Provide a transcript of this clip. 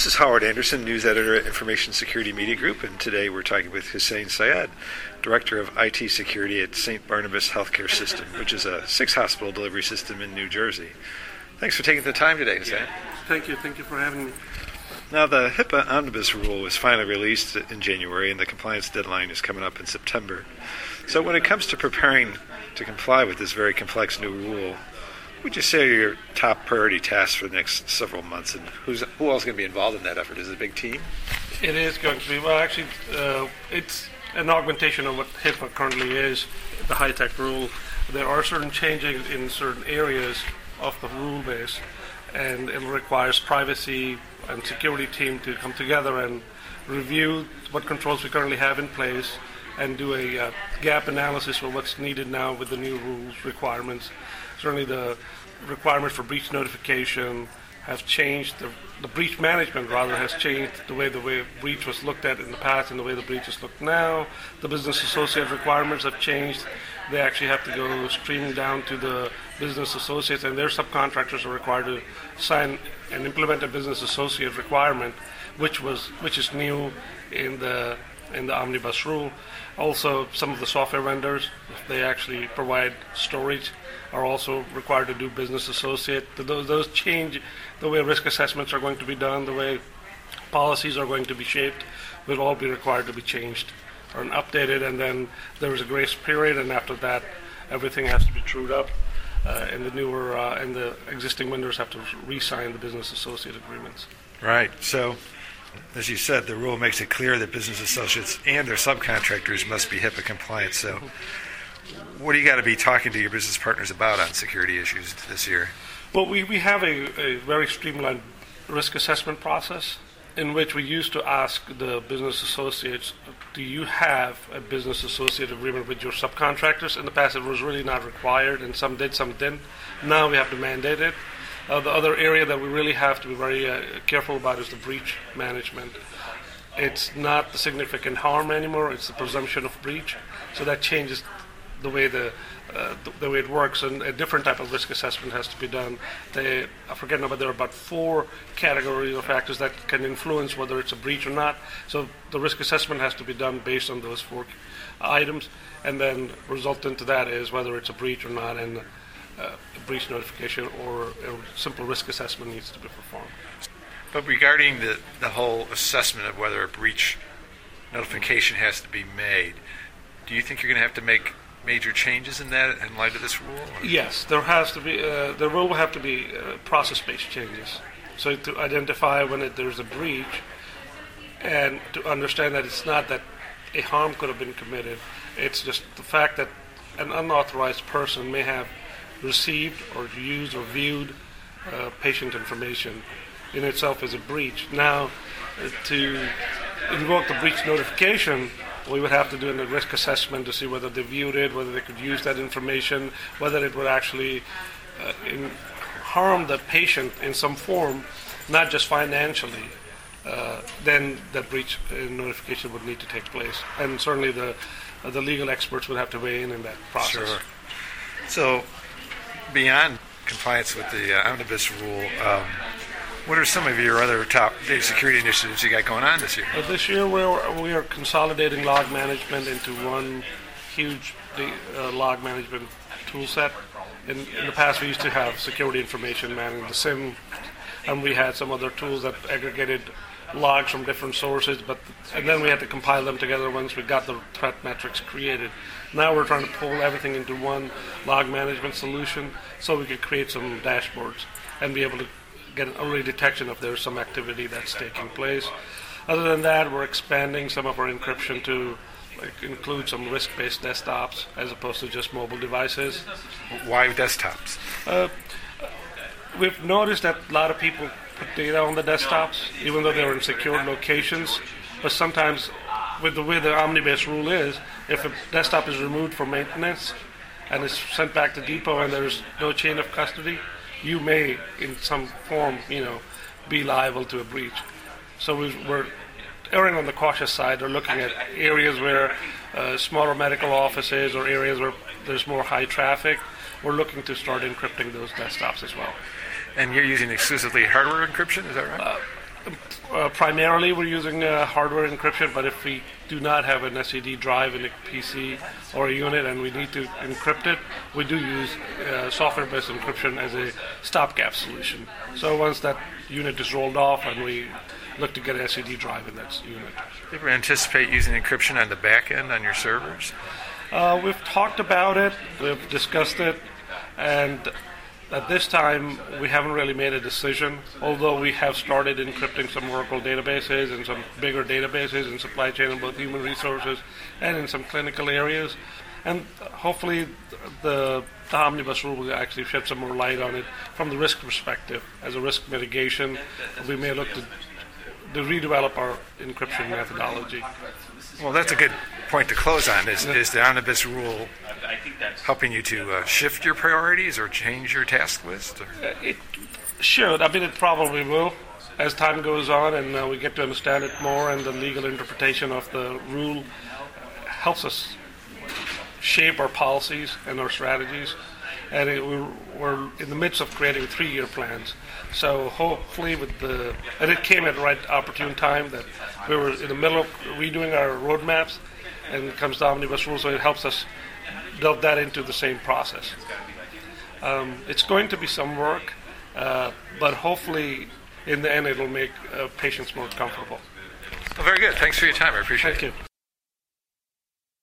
This is Howard Anderson, news editor at Information Security Media Group, and today we're talking with Hussein Syed, director of IT security at St. Barnabas Healthcare System, which is a six hospital delivery system in New Jersey. Thanks for taking the time today, Hussein. Thank you. Thank you for having me. Now, the HIPAA omnibus rule was finally released in January, and the compliance deadline is coming up in September. So, when it comes to preparing to comply with this very complex new rule, would you say are your top priority tasks for the next several months, and who's who else is going to be involved in that effort? Is it a big team? It is going to be well. Actually, uh, it's an augmentation of what HIPAA currently is, the HITECH rule. There are certain changes in certain areas of the rule base, and it requires privacy and security team to come together and review what controls we currently have in place and do a uh, gap analysis for what's needed now with the new rules requirements certainly the requirements for breach notification have changed. The, the, breach management, rather, has changed the way the way breach was looked at in the past and the way the breach is looked now. The business associate requirements have changed. They actually have to go streaming down to the business associates, and their subcontractors are required to sign and implement a business associate requirement, which was which is new in the in the omnibus rule. Also, some of the software vendors, if they actually provide storage, are also required to do business associate. Those, those change the way risk assessments are going to be done, the way policies are going to be shaped, will all be required to be changed or updated. And then there is a grace period, and after that, everything has to be trued up. Uh, and the newer uh, and the existing vendors have to re-sign the business associate agreements. Right. So as you said, the rule makes it clear that business associates and their subcontractors must be HIPAA compliant. So, what do you got to be talking to your business partners about on security issues this year? Well, we, we have a, a very streamlined risk assessment process in which we used to ask the business associates, do you have a business associate agreement with your subcontractors? In the past, it was really not required, and some did, some didn't. Now we have to mandate it. Uh, the other area that we really have to be very uh, careful about is the breach management. It's not the significant harm anymore; it's the presumption of breach. So that changes the way the uh, the, the, way it works, and a different type of risk assessment has to be done. They, I forget now, but there are about four categories of factors that can influence whether it's a breach or not. So the risk assessment has to be done based on those four items, and then resultant to that is whether it's a breach or not. And uh, a breach notification or a simple risk assessment needs to be performed. But regarding the, the whole assessment of whether a breach notification has to be made, do you think you're going to have to make major changes in that in light of this rule? Or? Yes, there has to be. Uh, there will have to be uh, process-based changes. So to identify when it, there's a breach, and to understand that it's not that a harm could have been committed. It's just the fact that an unauthorized person may have received or used or viewed uh, patient information in itself is a breach. Now, to invoke the breach notification, we would have to do a risk assessment to see whether they viewed it, whether they could use that information, whether it would actually uh, in, harm the patient in some form, not just financially. Uh, then that breach uh, notification would need to take place, and certainly the the legal experts would have to weigh in in that process. Sure. So, beyond compliance with the uh, omnibus rule, um, what are some of your other top data security initiatives you got going on this year? Uh, this year, we're, we are consolidating log management into one huge uh, log management tool set. In, in, the past, we used to have security information management, the SIEM, and we had some other tools that aggregated logs from different sources, but and then we had to compile them together once we got the threat metrics created. Now we're trying to pull everything into one log management solution so we could create some dashboards and be able to get an early detection if there's some activity that's taking place. Other than that, we're expanding some of our encryption to like, include some risk-based desktops as opposed to just mobile devices. Why desktops? Uh, we've noticed that a lot of people data on the desktops, even though they're in secured locations. But sometimes, with the way the omnibus rule is, if a desktop is removed for maintenance and is sent back to depot and there's no chain of custody, you may, in some form, you know, be liable to a breach. So we're erring on the cautious side. We're looking at areas where uh, smaller medical offices or areas where there's more high traffic. We're looking to start encrypting those desktops as well. And you're using exclusively hardware encryption, is that right? Uh, uh, primarily we're using uh, hardware encryption, but if we do not have an SED drive in a PC or a unit and we need to encrypt it, we do use uh, software-based encryption as a stopgap solution. So once that unit is rolled off and we look to get an SED drive in that unit. Do you ever anticipate using encryption on the back end on your servers? Uh, we've talked about it, we've discussed it, and at this time we haven't really made a decision. Although we have started encrypting some Oracle databases and some bigger databases in supply chain and both human resources and in some clinical areas, and hopefully the, the omnibus rule will actually shed some more light on it from the risk perspective. As a risk mitigation, we may look to, to redevelop our encryption methodology. Well, that's a good point to close on. Is, is the omnibus rule helping you to uh, shift your priorities or change your task list? Or? It should. I mean, it probably will as time goes on and uh, we get to understand it more, and the legal interpretation of the rule helps us shape our policies and our strategies. And it, we're, we're in the midst of creating three-year plans. So hopefully, with the and it came at the right opportune time that we were in the middle of redoing our roadmaps, and comes to omnibus rules, so it helps us delve that into the same process. Um, it's going to be some work, uh, but hopefully, in the end, it'll make uh, patients more comfortable. Well, very good. Thanks for your time. I appreciate Thank it. you.